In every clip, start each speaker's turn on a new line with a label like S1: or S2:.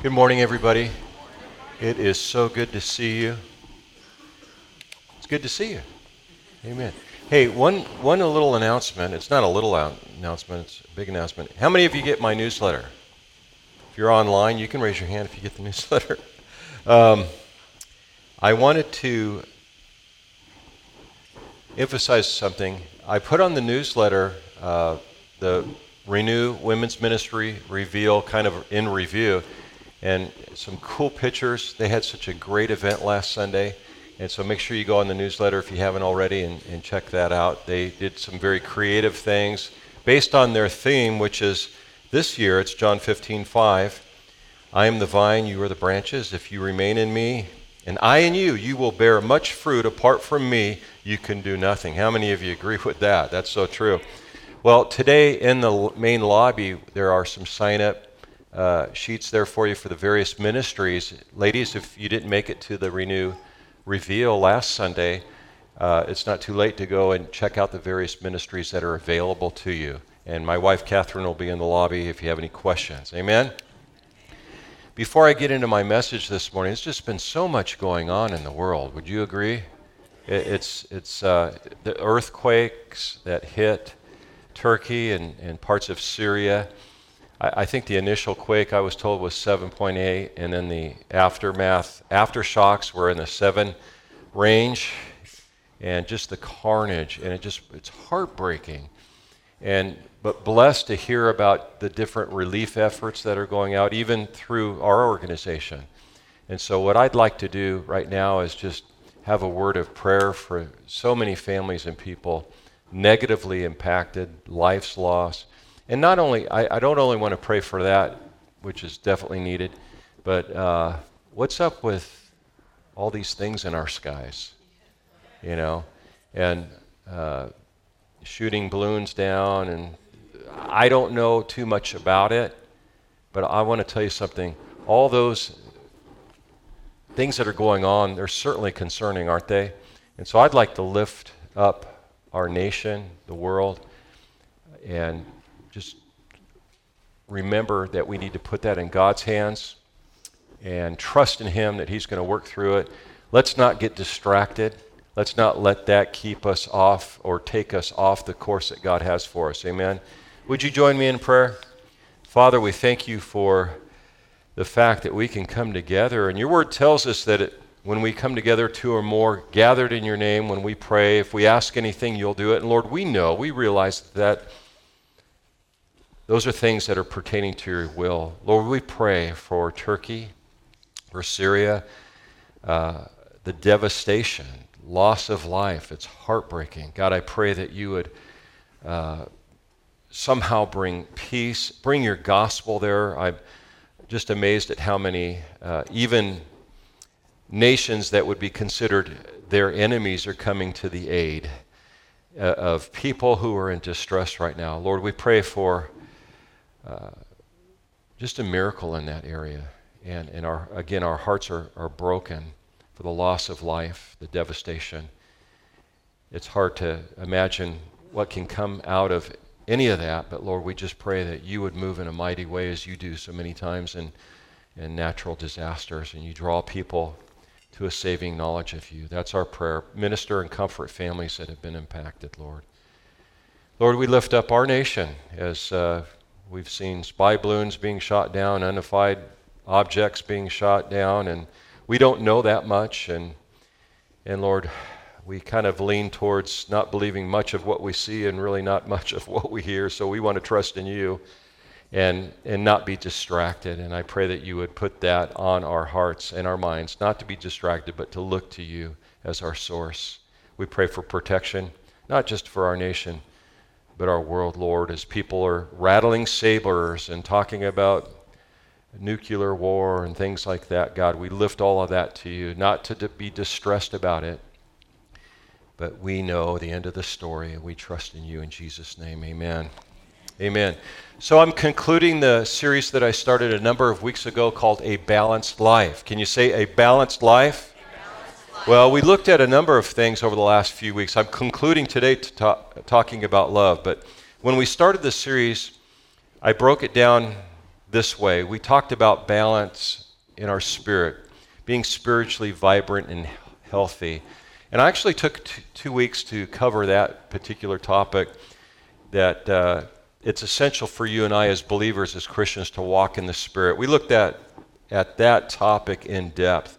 S1: Good morning, everybody. It is so good to see you. It's good to see you. Amen. Hey, one, one little announcement. It's not a little announcement, it's a big announcement. How many of you get my newsletter? If you're online, you can raise your hand if you get the newsletter. Um, I wanted to emphasize something. I put on the newsletter uh, the Renew Women's Ministry Reveal kind of in review and some cool pictures. They had such a great event last Sunday. And so make sure you go on the newsletter if you haven't already and, and check that out. They did some very creative things based on their theme, which is this year, it's John 15, 5. I am the vine, you are the branches. If you remain in me, and I in you, you will bear much fruit. Apart from me, you can do nothing. How many of you agree with that? That's so true. Well, today in the main lobby, there are some sign up uh, sheets there for you for the various ministries. Ladies, if you didn't make it to the Renew Reveal last Sunday, uh, it's not too late to go and check out the various ministries that are available to you. And my wife, Catherine, will be in the lobby if you have any questions. Amen? Before I get into my message this morning, it's just been so much going on in the world. Would you agree? It, it's it's uh, the earthquakes that hit Turkey and, and parts of Syria. I, I think the initial quake I was told was 7.8, and then the aftermath, aftershocks were in the 7 range, and just the carnage, and it just, it's heartbreaking. And but blessed to hear about the different relief efforts that are going out, even through our organization. And so, what I'd like to do right now is just have a word of prayer for so many families and people negatively impacted, life's lost, and not only, I, I don't only want to pray for that, which is definitely needed, but uh, what's up with all these things in our skies? You know? And uh, shooting balloons down, and I don't know too much about it, but I want to tell you something. All those things that are going on, they're certainly concerning, aren't they? And so I'd like to lift up our nation, the world, and remember that we need to put that in God's hands and trust in Him that He's going to work through it. Let's not get distracted. Let's not let that keep us off or take us off the course that God has for us. Amen. Would you join me in prayer? Father, we thank you for the fact that we can come together. And your word tells us that it, when we come together, two or more gathered in your name, when we pray, if we ask anything, you'll do it. And Lord, we know, we realize that those are things that are pertaining to your will. Lord, we pray for Turkey, for Syria, uh, the devastation, loss of life. It's heartbreaking. God, I pray that you would uh, somehow bring peace, bring your gospel there. I'm just amazed at how many, uh, even nations that would be considered their enemies, are coming to the aid uh, of people who are in distress right now. Lord, we pray for uh, just a miracle in that area. And, and our, again, our hearts are, are broken for the loss of life, the devastation. It's hard to imagine what can come out of any of that, but Lord, we just pray that you would move in a mighty way as you do so many times in, in natural disasters, and you draw people to a saving knowledge of you. That's our prayer. Minister and comfort families that have been impacted, Lord. Lord, we lift up our nation as uh, We've seen spy balloons being shot down, unidentified objects being shot down, and we don't know that much. And, and Lord, we kind of lean towards not believing much of what we see and really not much of what we hear. So we want to trust in you and, and not be distracted. And I pray that you would put that on our hearts and our minds, not to be distracted, but to look to you as our source. We pray for protection, not just for our nation, but our world, Lord, as people are rattling sabers and talking about nuclear war and things like that, God, we lift all of that to you, not to be distressed about it, but we know the end of the story and we trust in you in Jesus' name. Amen. Amen. So I'm concluding the series that I started a number of weeks ago called A Balanced Life. Can you say A Balanced Life? Well, we looked at a number of things over the last few weeks. I'm concluding today to talk, talking about love, but when we started this series, I broke it down this way. We talked about balance in our spirit, being spiritually vibrant and healthy. And I actually took t- two weeks to cover that particular topic that uh, it's essential for you and I as believers, as Christians, to walk in the Spirit. We looked at, at that topic in depth.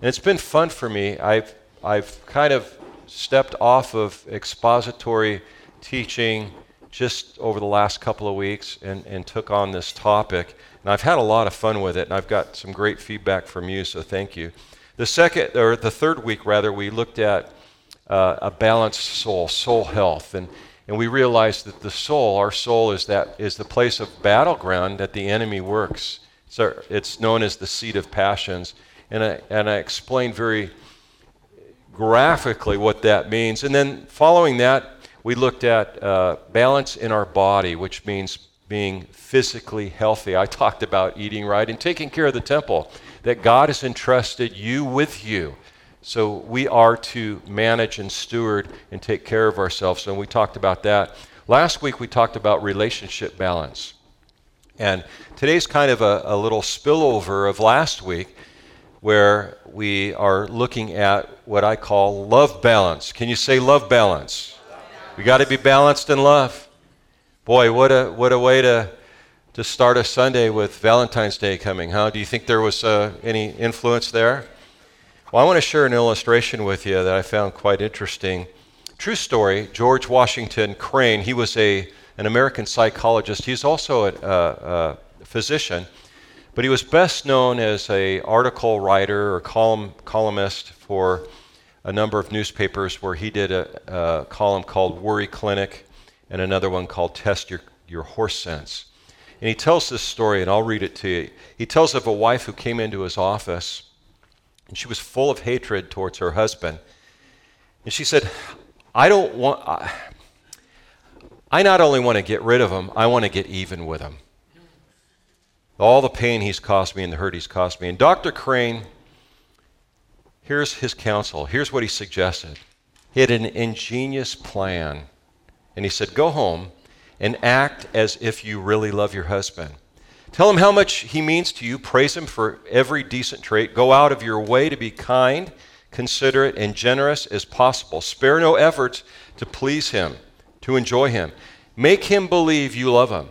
S1: And it's been fun for me. I've, I've kind of stepped off of expository teaching just over the last couple of weeks and, and took on this topic. And I've had a lot of fun with it, and I've got some great feedback from you, so thank you. The second, or the third week rather, we looked at uh, a balanced soul, soul health, and, and we realized that the soul, our soul, is that is the place of battleground that the enemy works. So it's known as the seat of passions, and I, and I explained very graphically what that means. And then following that, we looked at uh, balance in our body, which means being physically healthy. I talked about eating right and taking care of the temple, that God has entrusted you with you. So we are to manage and steward and take care of ourselves. And we talked about that. Last week we talked about relationship balance. And today's kind of a, a little spillover of last week where we are looking at what I call love balance. Can you say love balance? We got to be balanced in love. Boy, what a what a way to to start a Sunday with Valentine's Day coming, huh? Do you think there was uh, any influence there? Well, I want to share an illustration with you that I found quite interesting. True story. George Washington Crane. He was a an American psychologist. He's also a, a, a physician, but he was best known as a article writer or column columnist for a number of newspapers where he did a, a column called Worry Clinic and another one called Test Your, Your Horse Sense. And he tells this story, and I'll read it to you. He tells of a wife who came into his office, and she was full of hatred towards her husband. And she said, I don't want, I, I not only want to get rid of him, I want to get even with him. All the pain he's caused me and the hurt he's caused me. And Dr. Crane Here's his counsel. Here's what he suggested. He had an ingenious plan. And he said, Go home and act as if you really love your husband. Tell him how much he means to you. Praise him for every decent trait. Go out of your way to be kind, considerate, and generous as possible. Spare no efforts to please him, to enjoy him. Make him believe you love him.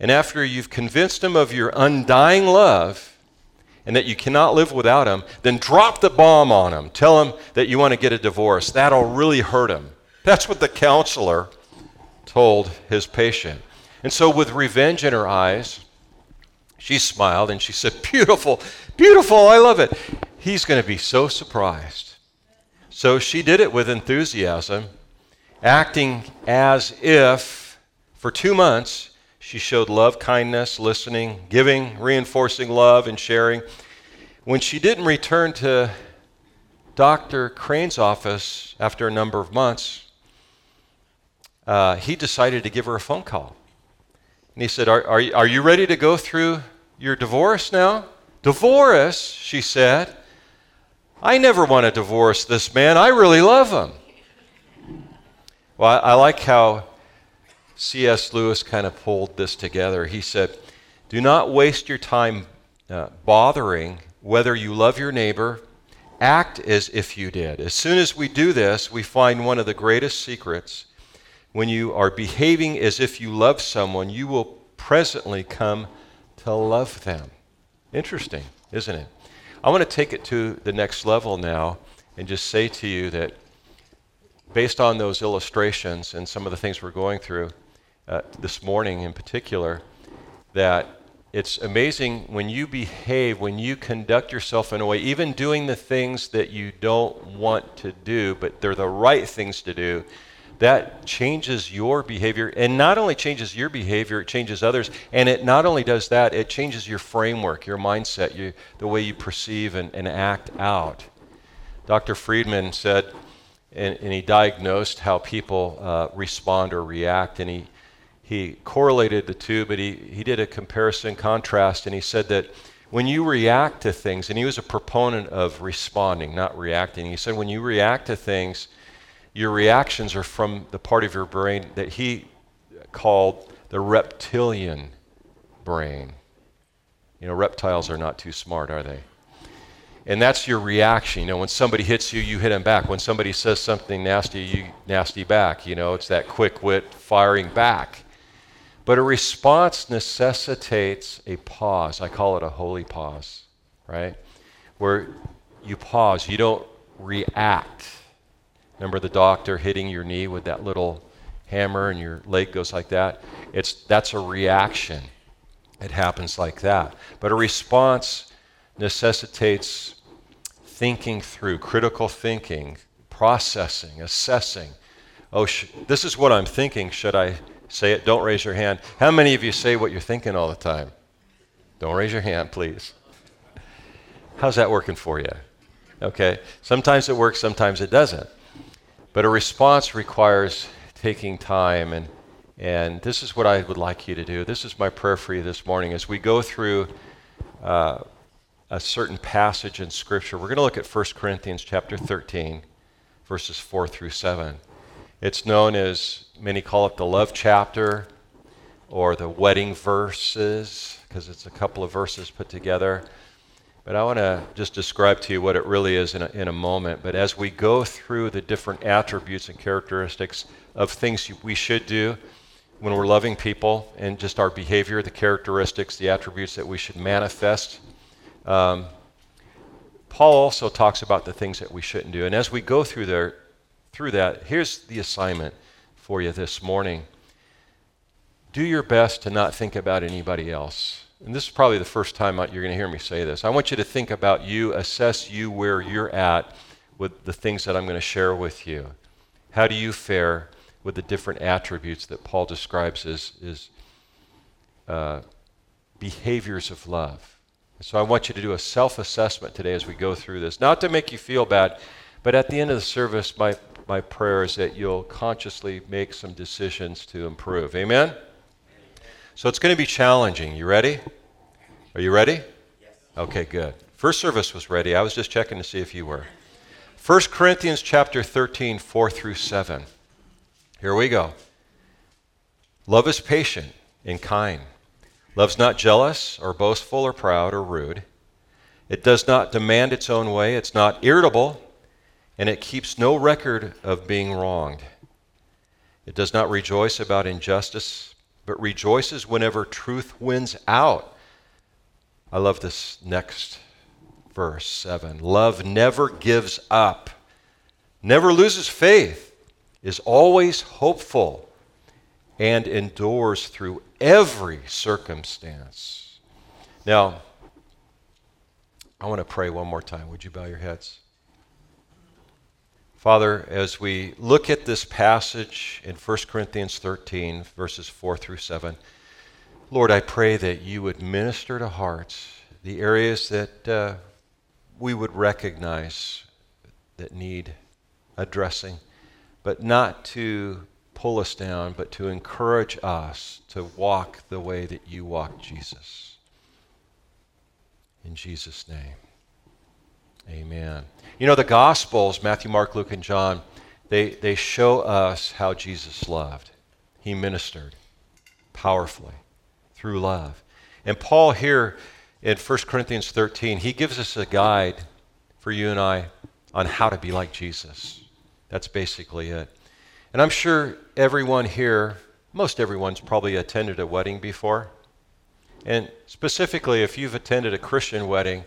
S1: And after you've convinced him of your undying love, and that you cannot live without him, then drop the bomb on him. Tell him that you want to get a divorce. That'll really hurt him. That's what the counselor told his patient. And so, with revenge in her eyes, she smiled and she said, Beautiful, beautiful, I love it. He's going to be so surprised. So she did it with enthusiasm, acting as if for two months she showed love, kindness, listening, giving, reinforcing love, and sharing. When she didn't return to Dr. Crane's office after a number of months, uh, he decided to give her a phone call. And he said, are, are, are you ready to go through your divorce now? Divorce, she said. I never want to divorce this man. I really love him. Well, I, I like how C.S. Lewis kind of pulled this together. He said, Do not waste your time uh, bothering whether you love your neighbor. Act as if you did. As soon as we do this, we find one of the greatest secrets. When you are behaving as if you love someone, you will presently come to love them. Interesting, isn't it? I want to take it to the next level now and just say to you that based on those illustrations and some of the things we're going through, uh, this morning in particular, that it's amazing when you behave, when you conduct yourself in a way, even doing the things that you don't want to do, but they're the right things to do, that changes your behavior. And not only changes your behavior, it changes others. And it not only does that, it changes your framework, your mindset, you, the way you perceive and, and act out. Dr. Friedman said, and, and he diagnosed how people uh, respond or react, and he he correlated the two, but he, he did a comparison contrast, and he said that when you react to things, and he was a proponent of responding, not reacting, he said when you react to things, your reactions are from the part of your brain that he called the reptilian brain. You know, reptiles are not too smart, are they? And that's your reaction. You know, when somebody hits you, you hit them back. When somebody says something nasty, you nasty back. You know, it's that quick wit firing back. But a response necessitates a pause. I call it a holy pause, right? Where you pause, you don't react. Remember the doctor hitting your knee with that little hammer and your leg goes like that? It's that's a reaction. It happens like that. But a response necessitates thinking through, critical thinking, processing, assessing. Oh, sh- this is what I'm thinking. Should I say it? Don't raise your hand. How many of you say what you're thinking all the time? Don't raise your hand, please. How's that working for you? Okay. Sometimes it works, sometimes it doesn't. But a response requires taking time and and this is what I would like you to do. This is my prayer for you this morning as we go through uh, a certain passage in Scripture. We're going to look at 1 Corinthians chapter 13, verses 4 through 7. It's known as, many call it the love chapter or the wedding verses, because it's a couple of verses put together. But I want to just describe to you what it really is in a, in a moment. But as we go through the different attributes and characteristics of things we should do, when we're loving people and just our behavior, the characteristics, the attributes that we should manifest. Um, Paul also talks about the things that we shouldn't do. And as we go through there, through that, here's the assignment for you this morning. Do your best to not think about anybody else. And this is probably the first time you're going to hear me say this. I want you to think about you, assess you where you're at with the things that I'm going to share with you. How do you fare with the different attributes that Paul describes as, as uh, behaviors of love. So I want you to do a self assessment today as we go through this. Not to make you feel bad, but at the end of the service, my, my prayer is that you'll consciously make some decisions to improve. Amen? So it's going to be challenging. You ready? Are you ready? Yes. Okay, good. First service was ready. I was just checking to see if you were. 1 Corinthians chapter 13, 4 through 7. Here we go. Love is patient and kind. Love's not jealous or boastful or proud or rude. It does not demand its own way. It's not irritable, and it keeps no record of being wronged. It does not rejoice about injustice, but rejoices whenever truth wins out. I love this next verse 7. Love never gives up, never loses faith is always hopeful and endures through every circumstance. Now, I want to pray one more time. Would you bow your heads? Father, as we look at this passage in 1 Corinthians 13, verses 4 through 7, Lord, I pray that you would minister to hearts the areas that uh, we would recognize that need addressing but not to pull us down, but to encourage us to walk the way that you walk, Jesus. In Jesus' name. Amen. You know, the Gospels, Matthew, Mark, Luke, and John, they, they show us how Jesus loved. He ministered powerfully through love. And Paul here in 1 Corinthians 13, he gives us a guide for you and I on how to be like Jesus. That's basically it. And I'm sure everyone here, most everyone's probably attended a wedding before. And specifically, if you've attended a Christian wedding,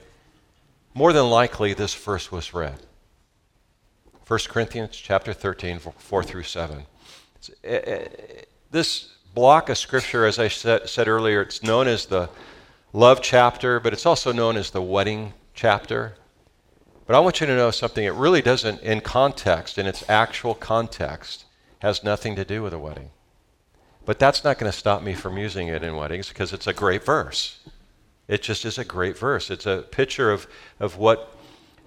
S1: more than likely this verse was read. 1 Corinthians chapter 13, 4 through 7. Eh, eh, this block of scripture, as I said, said earlier, it's known as the love chapter, but it's also known as the wedding chapter. But I want you to know something. It really doesn't, in context, in its actual context, has nothing to do with a wedding. But that's not going to stop me from using it in weddings because it's a great verse. It just is a great verse. It's a picture of, of what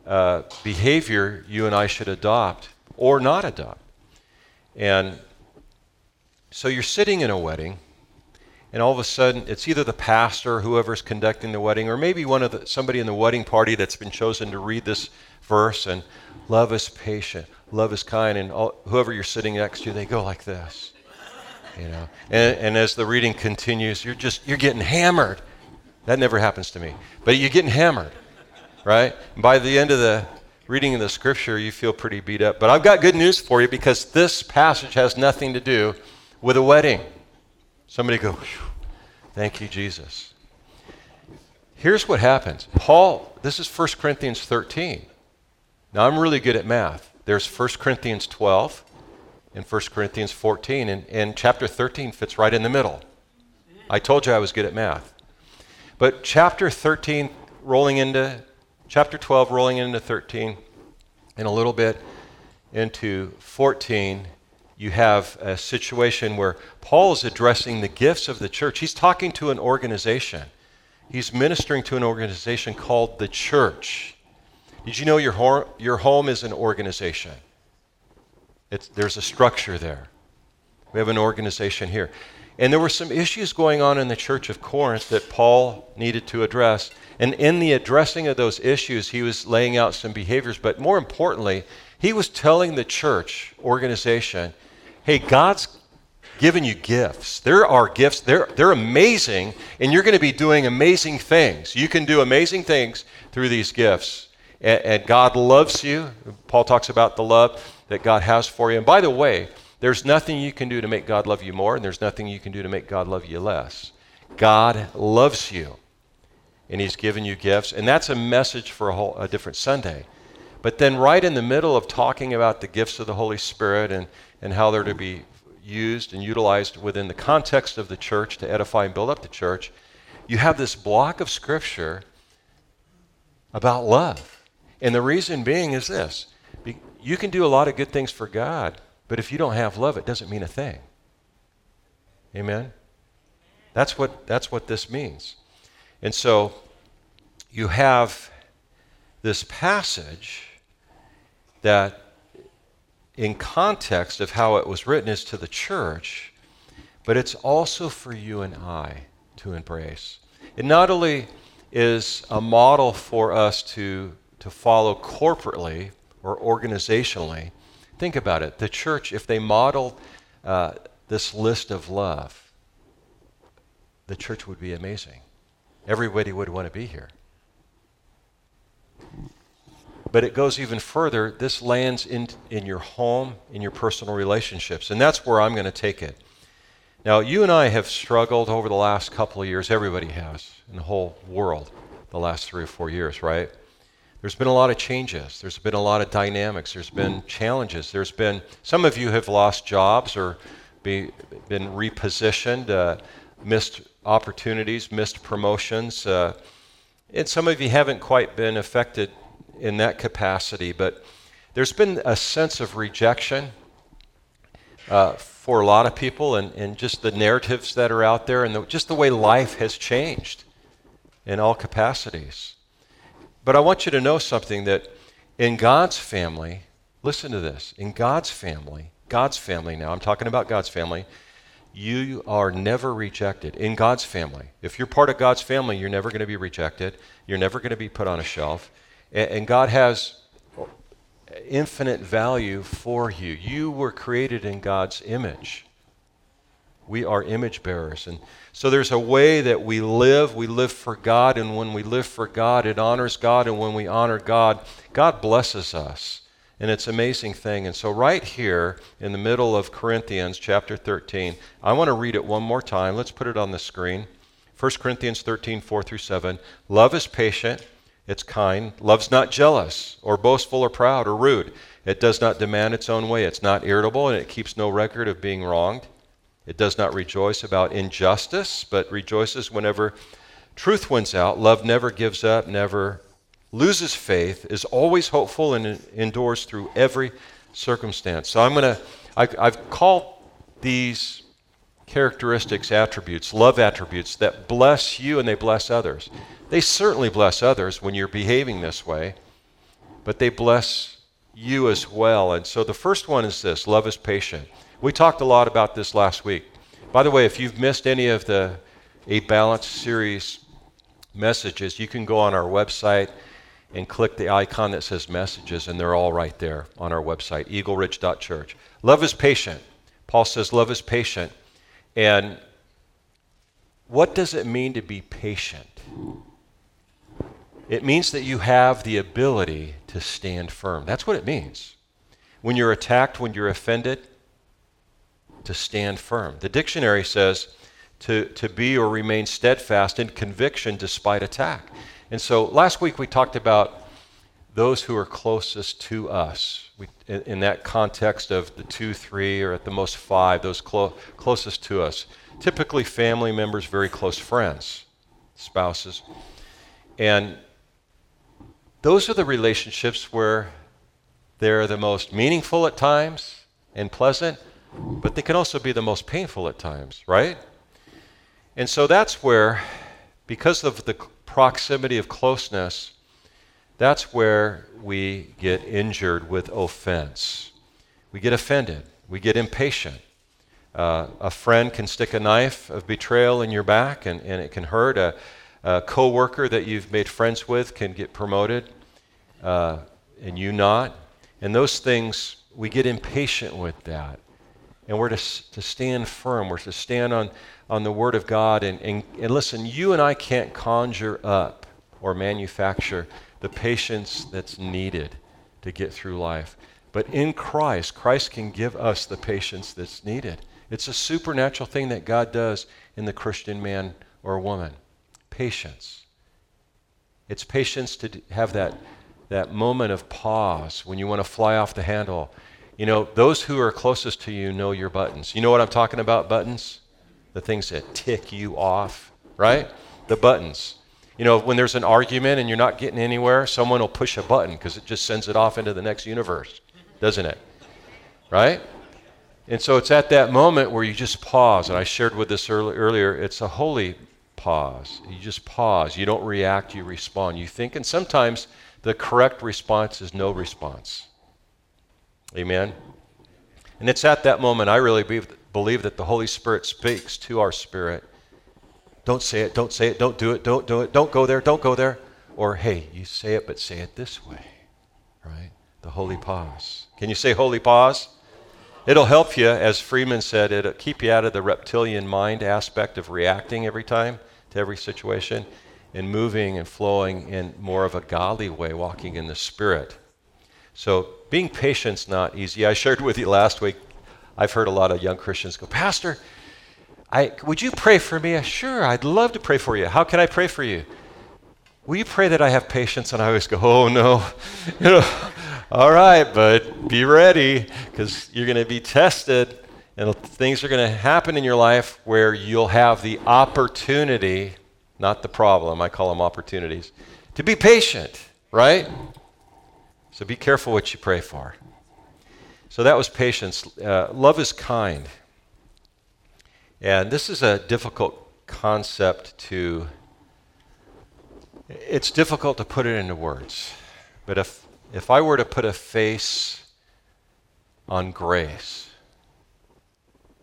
S1: uh, behavior you and I should adopt or not adopt. And so you're sitting in a wedding, and all of a sudden it's either the pastor, whoever's conducting the wedding, or maybe one of the, somebody in the wedding party that's been chosen to read this verse. And love is patient, love is kind, and all, whoever you're sitting next to, they go like this, you know. And, and as the reading continues, you're just you're getting hammered. That never happens to me. But you're getting hammered, right? And by the end of the reading of the scripture, you feel pretty beat up. But I've got good news for you because this passage has nothing to do with a wedding. Somebody go, thank you, Jesus. Here's what happens. Paul, this is 1 Corinthians 13. Now, I'm really good at math. There's 1 Corinthians 12 and 1 Corinthians 14, and, and chapter 13 fits right in the middle. I told you I was good at math. But chapter 13 rolling into chapter 12 rolling into 13 and a little bit into 14 you have a situation where Paul is addressing the gifts of the church. He's talking to an organization. He's ministering to an organization called the church. Did you know your, your home is an organization? It's, there's a structure there. We have an organization here. And there were some issues going on in the church of Corinth that Paul needed to address. And in the addressing of those issues, he was laying out some behaviors. But more importantly, he was telling the church organization hey, God's given you gifts. There are gifts, they're, they're amazing, and you're going to be doing amazing things. You can do amazing things through these gifts. And, and God loves you. Paul talks about the love that God has for you. And by the way, there's nothing you can do to make God love you more, and there's nothing you can do to make God love you less. God loves you, and He's given you gifts, and that's a message for a, whole, a different Sunday. But then, right in the middle of talking about the gifts of the Holy Spirit and, and how they're to be used and utilized within the context of the church to edify and build up the church, you have this block of Scripture about love. And the reason being is this you can do a lot of good things for God, but if you don't have love, it doesn't mean a thing. Amen? That's what, that's what this means. And so you have this passage that, in context of how it was written, is to the church, but it's also for you and I to embrace. It not only is a model for us to, to follow corporately or organizationally, Think about it. The church, if they modeled uh, this list of love, the church would be amazing. Everybody would want to be here. But it goes even further. This lands in, in your home, in your personal relationships. And that's where I'm going to take it. Now, you and I have struggled over the last couple of years. Everybody has in the whole world the last three or four years, right? There's been a lot of changes. There's been a lot of dynamics. There's been challenges. There's been, some of you have lost jobs or be, been repositioned, uh, missed opportunities, missed promotions. Uh, and some of you haven't quite been affected in that capacity, but there's been a sense of rejection uh, for a lot of people and, and just the narratives that are out there and the, just the way life has changed in all capacities. But I want you to know something that in God's family, listen to this, in God's family, God's family now, I'm talking about God's family, you are never rejected. In God's family. If you're part of God's family, you're never going to be rejected. You're never going to be put on a shelf. And God has infinite value for you. You were created in God's image. We are image bearers. And so there's a way that we live. We live for God, and when we live for God, it honors God, and when we honor God, God blesses us. And it's an amazing thing. And so, right here in the middle of Corinthians chapter 13, I want to read it one more time. Let's put it on the screen. 1 Corinthians 13, 4 through 7. Love is patient, it's kind. Love's not jealous, or boastful, or proud, or rude. It does not demand its own way. It's not irritable, and it keeps no record of being wronged. It does not rejoice about injustice, but rejoices whenever truth wins out. Love never gives up, never loses faith, is always hopeful, and endures through every circumstance. So I'm going to, I've called these characteristics attributes, love attributes that bless you and they bless others. They certainly bless others when you're behaving this way, but they bless you as well. And so the first one is this love is patient. We talked a lot about this last week. By the way, if you've missed any of the A Balance series messages, you can go on our website and click the icon that says messages, and they're all right there on our website, eagleridge.church. Love is patient. Paul says love is patient. And what does it mean to be patient? It means that you have the ability to stand firm. That's what it means. When you're attacked, when you're offended, to stand firm. The dictionary says to, to be or remain steadfast in conviction despite attack. And so last week we talked about those who are closest to us. We, in, in, that context of the two, three, or at the most five, those clo- closest to us. Typically, family members, very close friends, spouses. And those are the relationships where they're the most meaningful at times and pleasant, but they can also be the most painful at times, right? And so that's where, because of the proximity of closeness, that's where we get injured with offense. We get offended. We get impatient. Uh, a friend can stick a knife of betrayal in your back and, and it can hurt. A, a coworker that you've made friends with can get promoted uh, and you not. And those things, we get impatient with that. And we're to, to stand firm. We're to stand on, on the Word of God. And, and, and listen, you and I can't conjure up or manufacture the patience that's needed to get through life. But in Christ, Christ can give us the patience that's needed. It's a supernatural thing that God does in the Christian man or woman. Patience. It's patience to have that that moment of pause when you want to fly off the handle. You know, those who are closest to you know your buttons. You know what I'm talking about, buttons? The things that tick you off, right? The buttons. You know, when there's an argument and you're not getting anywhere, someone will push a button because it just sends it off into the next universe, doesn't it? Right? And so it's at that moment where you just pause. And I shared with this earlier, it's a holy pause. You just pause. You don't react, you respond. You think, and sometimes the correct response is no response. Amen? And it's at that moment I really believe, that the Holy Spirit speaks to our spirit. Don't say it, don't say it, don't do it, don't do it, don't go there, don't go there. Or, hey, you say it, but say it this way, right? The holy pause. Can you say holy pause? It'll help you, as Friedman said, it'll keep you out of the reptilian mind aspect of reacting every time to every situation and moving and flowing in more of a godly way, walking in the Spirit. So being patient's not easy. I shared with you last week. I've heard a lot of young Christians go, Pastor, I, would you pray for me? Sure, I'd love to pray for you. How can I pray for you? Will you pray that I have patience? And I always go, Oh no, all right, but be ready because you're going to be tested, and things are going to happen in your life where you'll have the opportunity not the problem. I call them opportunities. To be patient, right? So be careful what you pray for. So that was patience. Uh, love is kind. And this is a difficult concept to, it's difficult to put it into words. But if, if I were to put a face on grace,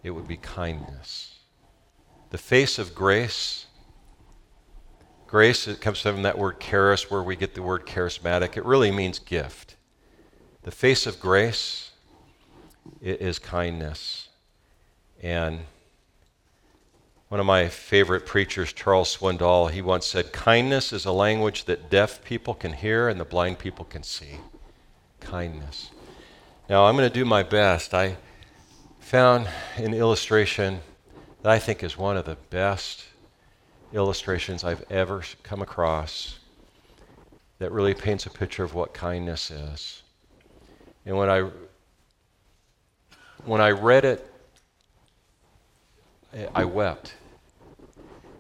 S1: it would be kindness. The face of grace Grace it comes from that word charis, where we get the word charismatic. It really means gift. The face of grace is kindness. And one of my favorite preachers, Charles Swindoll, he once said, Kindness is a language that deaf people can hear and the blind people can see. Kindness. Now, I'm going to do my best. I found an illustration that I think is one of the best illustrations I've ever come across that really paints a picture of what kindness is. And when I when I read it, I wept.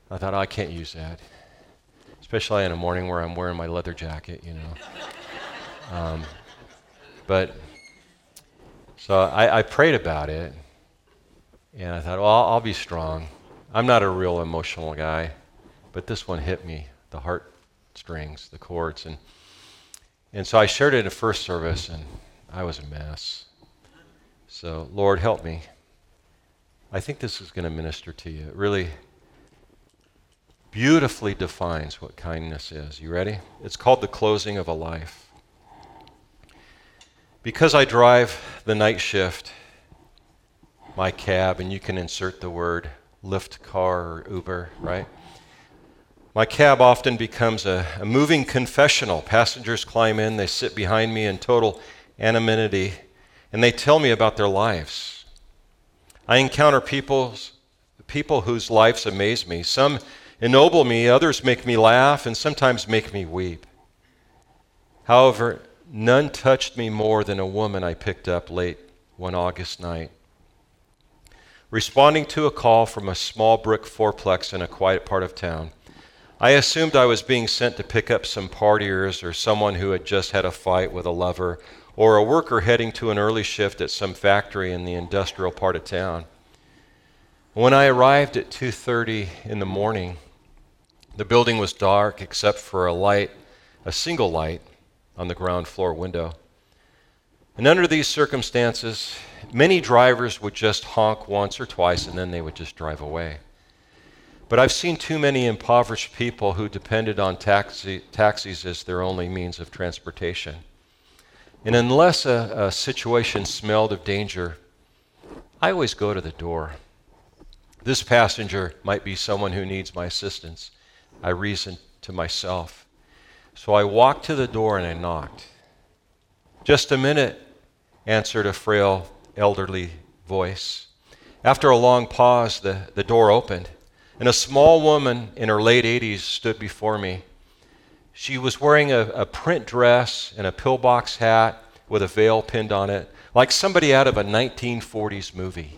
S1: I thought, oh, I can't use that, especially in a morning where I'm wearing my leather jacket, you know. um, but so I, I, prayed about it, and I thought, well, I'll, I'll be strong. I'm not a real emotional guy. But this one hit me, the heart strings, the chords. And, and so I shared it in first service, and I was a mess. So, Lord, help me. I think this is going to minister to you. It really beautifully defines what kindness is. You ready? It's called the closing of a life. Because I drive the night shift, my cab, and you can insert the word Lyft car or Uber, right? My cab often becomes a, a, moving confessional. Passengers climb in, they sit behind me in total anonymity, and they tell me about their lives. I encounter people's, people whose lives amaze me. Some ennoble me, others make me laugh, and sometimes make me weep. However, none touched me more than a woman I picked up late one August night. Responding to a call from a small brick fourplex in a quiet part of town, I assumed I was being sent to pick up some partiers or someone who had just had a fight with a lover or a worker heading to an early shift at some factory in the industrial part of town. When I arrived at 2:30 in the morning, the building was dark except for a light, a single light on the ground floor window. And under these circumstances, many drivers would just honk once or twice and then they would just drive away. But I've seen too many impoverished people who depended on taxi, taxis as their only means of transportation. And unless a, a situation smelled of danger, I always go to the door. This passenger might be someone who needs my assistance. I reasoned to myself. So I walked to the door and I knocked. Just a minute, answered a frail, elderly voice. After a long pause, the, the door opened and a small woman in her late 80s stood before me. She was wearing a, a print dress and a pillbox hat with a veil pinned on it, like somebody out of a 1940s movie.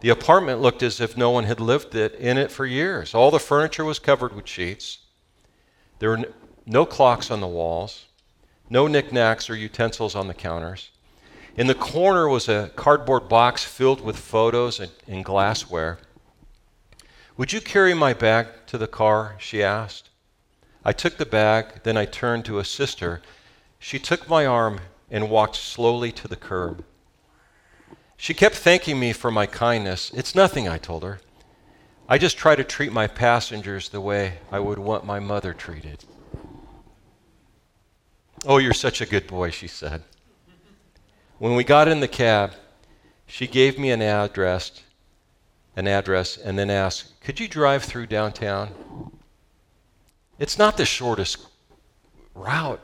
S1: The apartment looked as if no one had lived it, in it for years. All the furniture was covered with sheets. There were no clocks on the walls, no knickknacks or utensils on the counters. In the corner was a cardboard box filled with photos and, and glassware. Would you carry my bag to the car? she asked. I took the bag, then I turned to assist her. She took my arm and walked slowly to the curb. She kept thanking me for my kindness. It's nothing, I told her. I just try to treat my passengers the way I would want my mother treated. Oh, you're such a good boy, she said. When we got in the cab, she gave me an address an address and then ask, Could you drive through downtown? It's not the shortest route,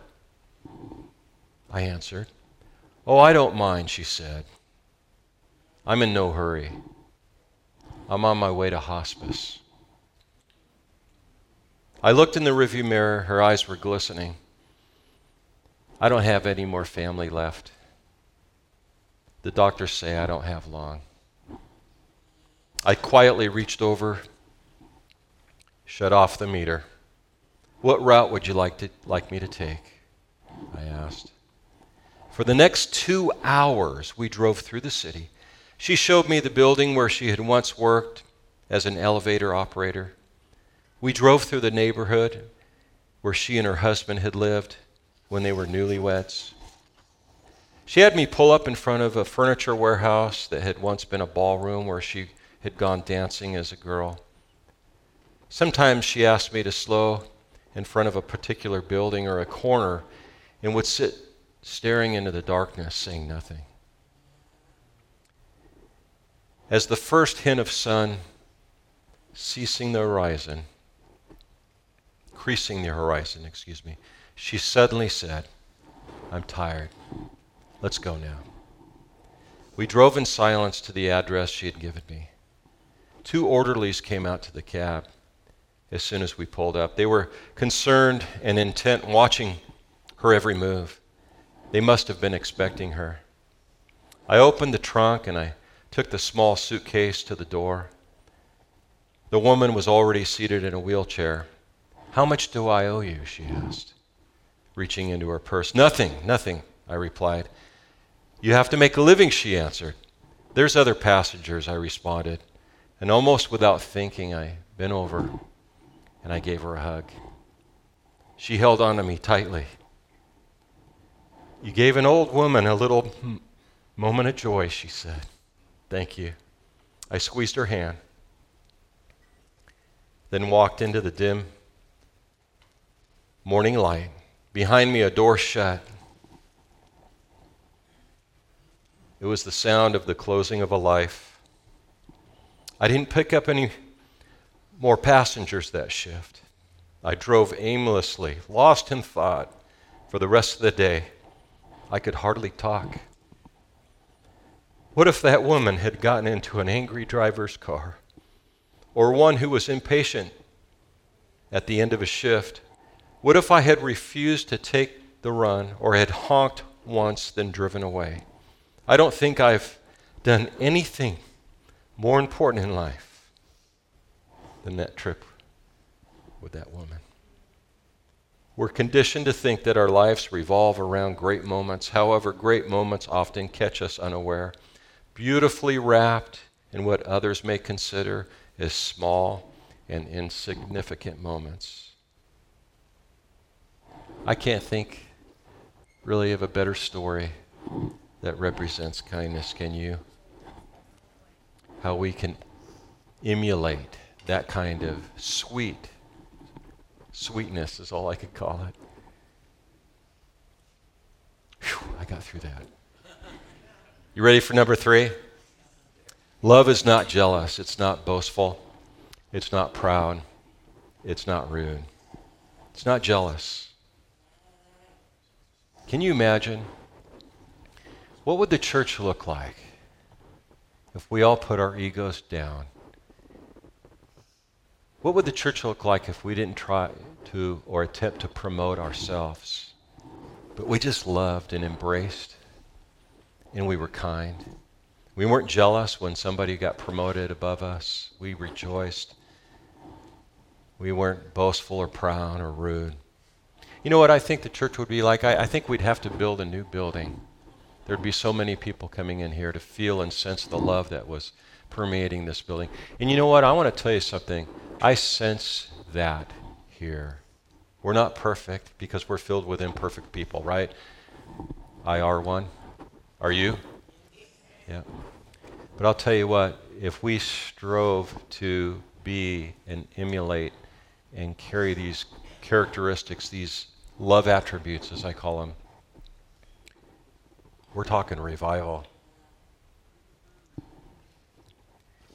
S1: I answered. Oh, I don't mind, she said. I'm in no hurry. I'm on my way to hospice. I looked in the rearview mirror. Her eyes were glistening. I don't have any more family left. The doctors say I don't have long. I quietly reached over, shut off the meter. What route would you like, to, like me to take? I asked. For the next two hours, we drove through the city. She showed me the building where she had once worked as an elevator operator. We drove through the neighborhood where she and her husband had lived when they were newlyweds. She had me pull up in front of a furniture warehouse that had once been a ballroom where she had gone dancing as a girl. Sometimes she asked me to slow in front of a particular building or a corner and would sit staring into the darkness, saying nothing. As the first hint of sun ceasing the horizon, creasing the horizon, excuse me, she suddenly said, I'm tired. Let's go now. We drove in silence to the address she had given me. Two orderlies came out to the cab as soon as we pulled up. They were concerned and intent watching her every move. They must have been expecting her. I opened the trunk and I took the small suitcase to the door. The woman was already seated in a wheelchair. How much do I owe you? she asked, reaching into her purse. Nothing, nothing, I replied. You have to make a living, she answered. There's other passengers, I responded. And almost without thinking, I bent over and I gave her a hug. She held on to me tightly. You gave an old woman a little moment of joy, she said. Thank you. I squeezed her hand, then walked into the dim morning light. Behind me, a door shut. It was the sound of the closing of a life I didn't pick up any more passengers that shift. I drove aimlessly, lost in thought for the rest of the day. I could hardly talk. What if that woman had gotten into an angry driver's car? Or one who was impatient at the end of a shift? What if I had refused to take the run or had honked once, then driven away? I don't think I've done anything more important in life than that trip with that woman. We're conditioned to think that our lives revolve around great moments. However, great moments often catch us unaware, beautifully wrapped in what others may consider as small and insignificant moments. I can't think really of a better story that represents kindness, can you? How we can emulate that kind of sweet Sweetness is all I could call it. Whew, I got through that. You ready for number three? Love is not jealous, it's not boastful, it's not proud, it's not rude, it's not jealous. Can you imagine? What would the church look like if we all put our egos down what would the church look like if we didn't try to or attempt to promote ourselves, but we just loved and embraced and we were kind? We weren't jealous when somebody got promoted above us. We rejoiced. We weren't boastful or proud or rude. You know what I think the church would be like? I, I think we'd have to build a new building. There'd be so many people coming in here to feel and sense the love that was permeating this building. And you know what? I want to tell you something. I sense that here. We're not perfect because we're filled with imperfect people, right? I are one. Are you? Yeah. But I'll tell you what, if we strove to be and emulate and carry these characteristics, these love attributes, as I call them, we're talking revival.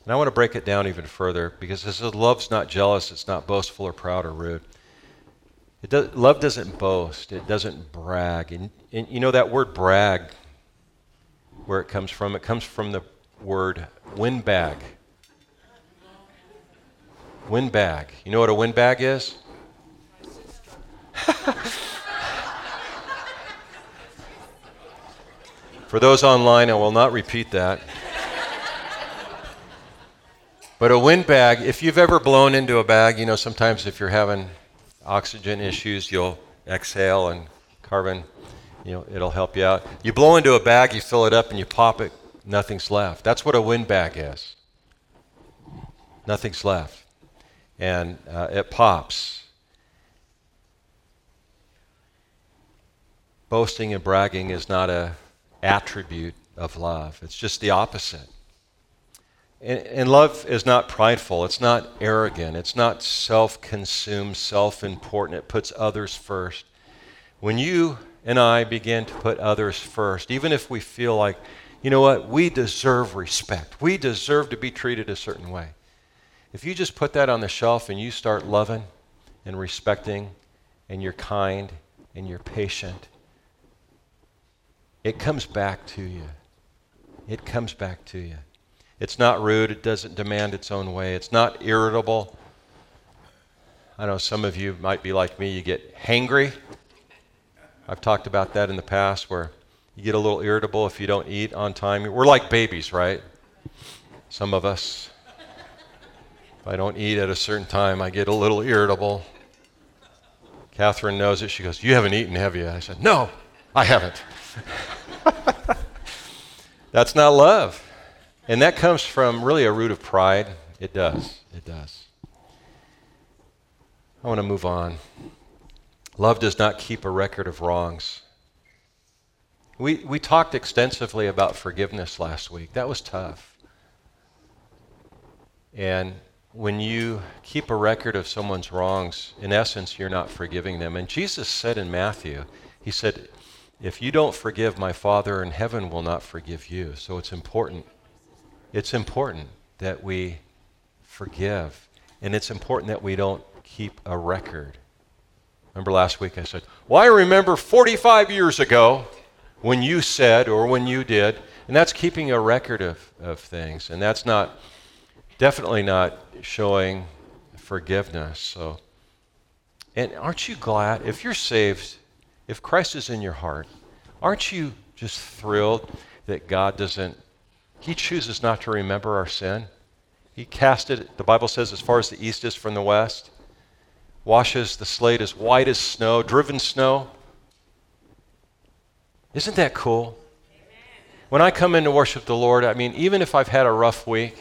S1: And I want to break it down even further because this is love's not jealous, it's not boastful or proud or rude. Does, love doesn't boast, it doesn't brag. And, and you know that word brag, where it comes from? It comes from the word windbag. Windbag. You know what a windbag is? For those online, I will not repeat that. But a wind bag, if you've ever blown into a bag, you know, sometimes if you're having oxygen issues, you'll exhale and carbon, you know, it'll help you out. You blow into a bag, you fill it up, and you pop it, nothing's left. That's what a wind bag is. Nothing's left. And uh, it pops. Boasting and bragging is not a attribute of love. It's just the opposite. And, love is not prideful, it's not arrogant, it's not self consumed, self important. It puts others first. When you and I begin to put others first, even if we feel like, you know what, we deserve respect, we deserve to be treated a certain way. If you just put that on the shelf and you start loving and respecting and you're kind and you're patient, it comes back to you. It comes back to you. It's not rude. It doesn't demand its own way. It's not irritable. I know some of you might be like me. You get hangry. I've talked about that in the past where you get a little irritable if you don't eat on time. We're like babies, right? Some of us. If I don't eat at a certain time, I get a little irritable. Catherine knows it. She goes, You haven't eaten, have you? I said, No, I haven't. That's not love. And that comes from really a root of pride. It does. It does. I want to move on. Love does not keep a record of wrongs. We, we talked extensively about forgiveness last week. That was tough. And when you keep a record of someone's wrongs, in essence, you're not forgiving them. And Jesus said in Matthew, He said, If you don't forgive, my Father in heaven will not forgive you. So it's important it's important that we forgive. And it's important that we don't keep a record. Remember last week I said, Well, I remember 45 years ago when you said or when you did. And that's keeping a record of, of things. And that's not, definitely not showing forgiveness. So, and aren't you glad if you're saved, if Christ is in your heart, aren't you just thrilled that God doesn't, He chooses not to remember our sin? He cast it, the Bible says, as far as the east is from the west, washes the slate as white as snow, driven snow. Isn't that cool? When I come in to worship the Lord, I mean, even if I've had a rough week,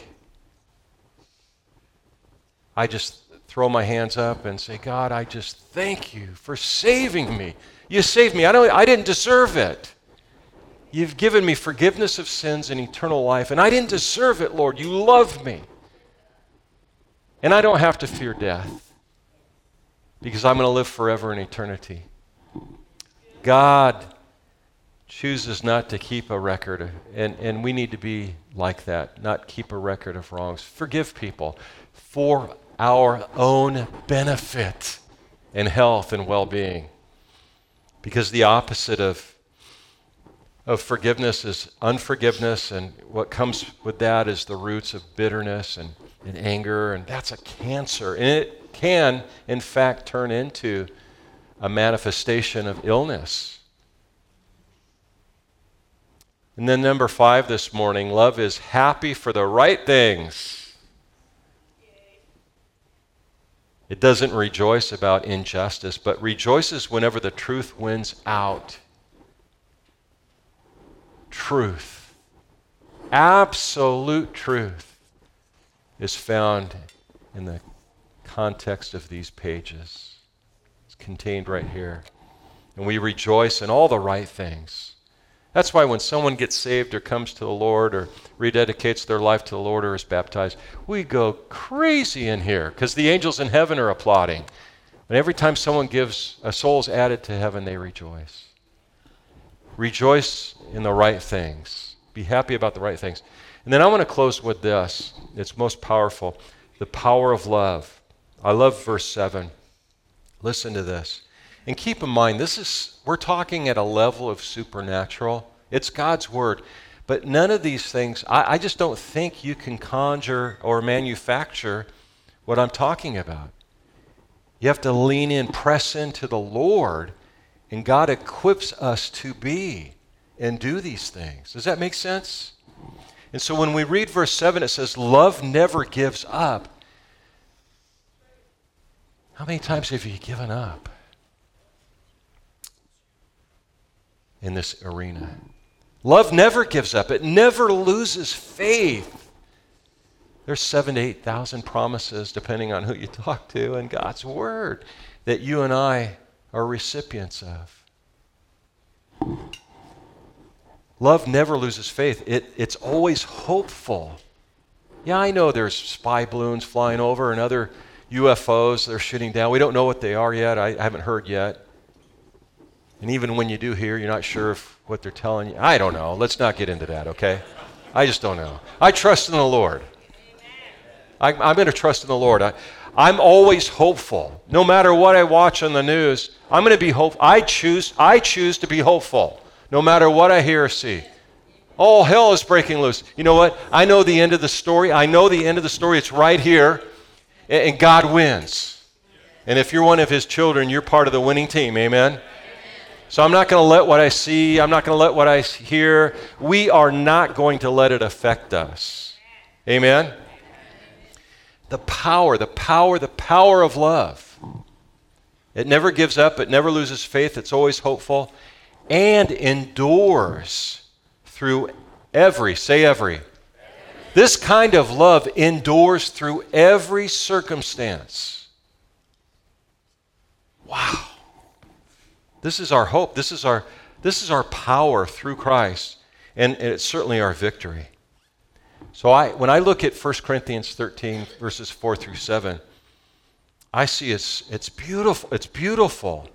S1: I just throw my hands up and say, God, I just thank you for saving me. You saved me. I, don't, I didn't deserve it. You've given me forgiveness of sins and eternal life, and I didn't deserve it, Lord. You love me. And I don't have to fear death because I'm going to live forever in eternity. God chooses not to keep a record, and, and we need to be like that, not keep a record of wrongs. Forgive people for our own benefit and health and well being. Because the opposite of, of forgiveness is unforgiveness, and what comes with that is the roots of bitterness and, and anger, and that's a cancer. And it can, in fact, turn into a manifestation of illness. And then, number five this morning love is happy for the right things. It doesn't rejoice about injustice, but rejoices whenever the truth wins out. Truth, absolute truth, is found in the context of these pages. It's contained right here. And we rejoice in all the right things. That's why when someone gets saved or comes to the Lord or rededicates their life to the Lord or is baptized, we go crazy in here because the angels in heaven are applauding. And every time someone gives, a soul's added to heaven, they rejoice. Rejoice in the right things. Be happy about the right things. And then I want to close with this. It's most powerful the power of love. I love verse 7. Listen to this. And keep in mind, this is, we're talking at a level of supernatural. It's God's word. But none of these things, I, I just don't think you can conjure or manufacture what I'm talking about. You have to lean in, press into the Lord, and God equips us to be and do these things. Does that make sense? And so when we read verse 7, it says, Love never gives up. How many times have you given up? In this arena. Love never gives up, it never loses faith. There's seven to 8,000 promises, depending on who you talk to, in God's Word that you and I are recipients of. Love never loses faith, it, it's always hopeful. Yeah, I know there's spy balloons flying over and other UFOs they're shooting down. We don't know what they are yet. I, I haven't heard yet. And even when you do hear, you're not sure if what they're telling you. I don't know. Let's not get into that, okay? I just don't know. I trust in the Lord. I, am going to trust in the Lord. I, I'm always hopeful. No matter what I watch on the news, I'm going to be hopeful. I choose, I choose to be hopeful, no matter what I hear or see. All hell is breaking loose. You know what? I know the end of the story. I know the end of the story. It's right here, and God wins. And if you're one of His children, you're part of the winning team. Amen. So I'm not going to let what I see, I'm not going to let what I hear, we are not going to let it affect us. Amen? The power, the power, the power of love. It never gives up, it never loses faith, it's always hopeful, and endures through every, say every. This kind of love endures through every circumstance. Wow. This is our hope. This is our, this is our power through Christ. And, it's certainly our victory. So I, when I look at 1 Corinthians 13, verses 4 through 7, I see it's, it's beautiful. It's beautiful.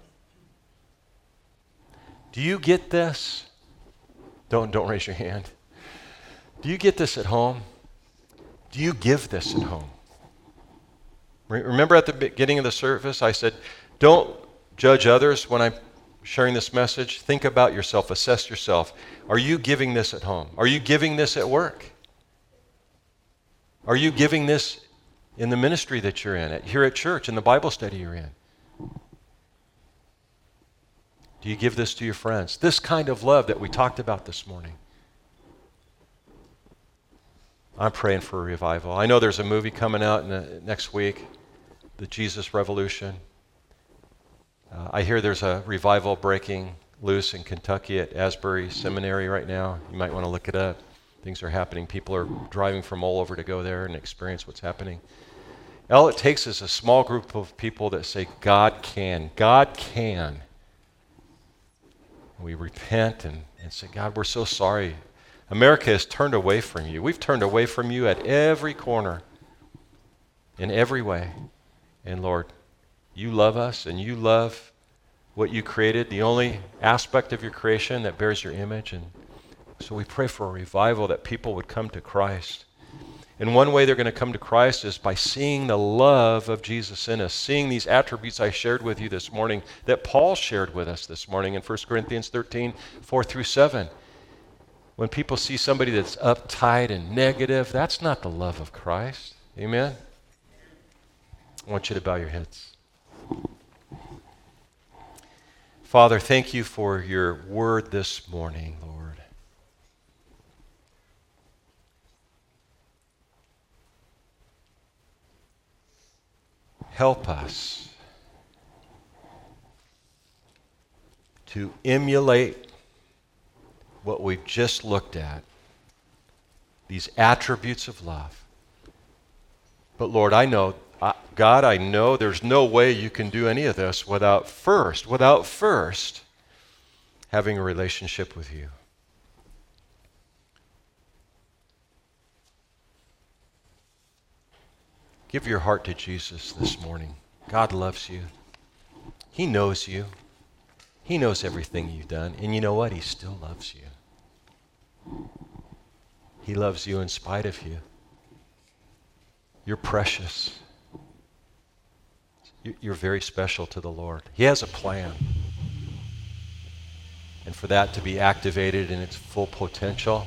S1: Do you get this? Don't, don't raise your hand. Do you get this at home? Do you give this at home? Remember at the beginning of the service, I said, don't judge others when I'm sharing this message. Think about yourself, assess yourself. Are you giving this at home? Are you giving this at work? Are you giving this in the ministry that you're in, at, here at church, in the Bible study you're in? Do you give this to your friends? This kind of love that we talked about this morning. I'm praying for a revival. I know there's a movie coming out the, next week, The Jesus Revolution. Uh, I hear there's a revival breaking loose in Kentucky at Asbury Seminary right now. You might want to look it up. Things are happening. People are driving from all over to go there and experience what's happening. All it takes is a small group of people that say, God can. God can. We repent and, and say, God, we're so sorry. America has turned away from you. We've turned away from you at every corner, in every way. And Lord, you love us and you love what you created, the only aspect of your creation that bears your image. And so we pray for a revival that people would come to Christ. And one way they're going to come to Christ is by seeing the love of Jesus in us, seeing these attributes I shared with you this morning that Paul shared with us this morning in 1 Corinthians 13, 4 through 7. When people see somebody that's uptight and negative, that's not the love of Christ. Amen? I want you to bow your heads. Father, thank you for your word this morning, Lord. Help us to emulate what we've just looked at these attributes of love. But Lord, I know God, I know there's no way you can do any of this without first, without first having a relationship with you. Give your heart to Jesus this morning. God loves you. He knows you. He knows everything you've done. And you know what? He still loves you. He loves you in spite of you. You're precious. You're very special to the Lord. He has a plan. And for that to be activated in its full potential,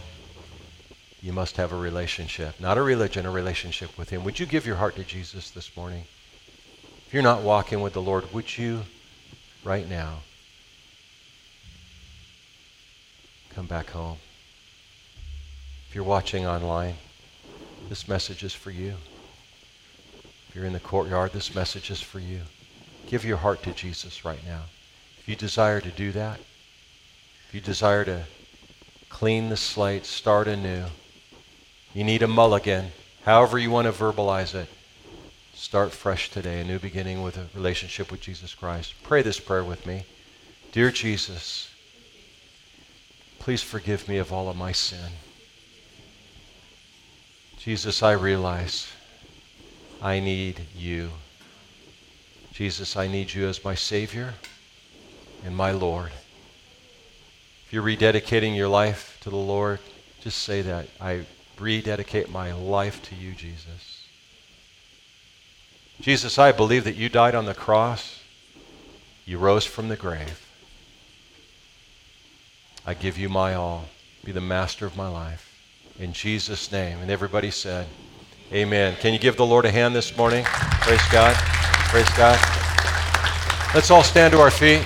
S1: you must have a relationship. Not a religion, a relationship with Him. Would you give your heart to Jesus this morning? If you're not walking with the Lord, would you right now come back home? If you're watching online, this message is for you. If you're in the courtyard, this message is for you. Give your heart to Jesus right now. If you desire to do that, if you desire to clean the slate, start anew, you need a mulligan, however you want to verbalize it. Start fresh today, a new beginning with a relationship with Jesus Christ. Pray this prayer with me. Dear Jesus, please forgive me of all of my sin. Jesus, I realize I need you. Jesus, I need you as my Savior and my Lord. If you're rededicating your life to the Lord, just say that. I rededicate my life to you, Jesus. Jesus, I believe that you died on the cross. You rose from the grave. I give you my all. Be the master of my life. In Jesus' name. And everybody said, Amen. Can you give the Lord a hand this morning? Praise God. Praise God. Let's all stand to our feet.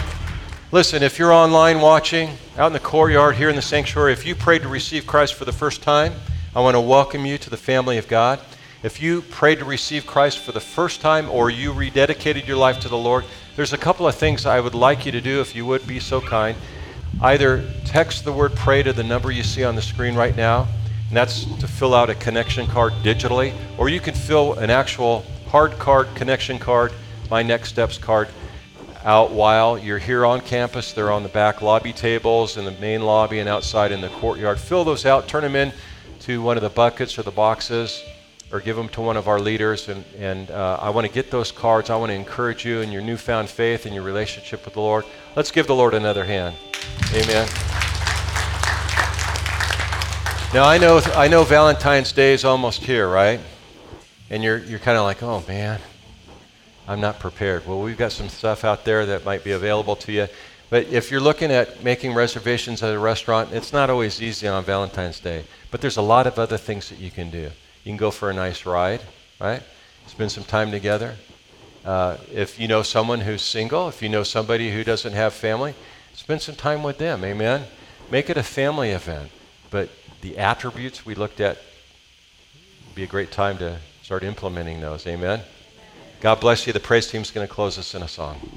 S1: Listen, if you're online watching, out in the courtyard here in the sanctuary, if you prayed to receive Christ for the first time, I want to welcome you to the family of God. If you prayed to receive Christ for the first time or you rededicated your life to the Lord, there's a couple of things I would like you to do if you would be so kind. Either text the word pray to the number you see on the screen right now and that's to fill out a connection card digitally, or you can fill an actual hard card connection card, my next steps card, out while you're here on campus. They're on the back lobby tables in the main lobby and outside in the courtyard. Fill those out, turn them in to one of the buckets or the boxes, or give them to one of our leaders. And, and uh, I want to get those cards. I want to encourage you in your newfound faith and your relationship with the Lord. Let's give the Lord another hand. Amen. Now I know I know Valentine's Day is almost here, right? And you're you're kind of like, oh man, I'm not prepared. Well, we've got some stuff out there that might be available to you. But if you're looking at making reservations at a restaurant, it's not always easy on Valentine's Day. But there's a lot of other things that you can do. You can go for a nice ride, right? Spend some time together. Uh, if you know someone who's single, if you know somebody who doesn't have family, spend some time with them. Amen. Make it a family event. But the attributes we looked at be a great time to start implementing those. Amen. God bless you. The praise team's going to close us in a song.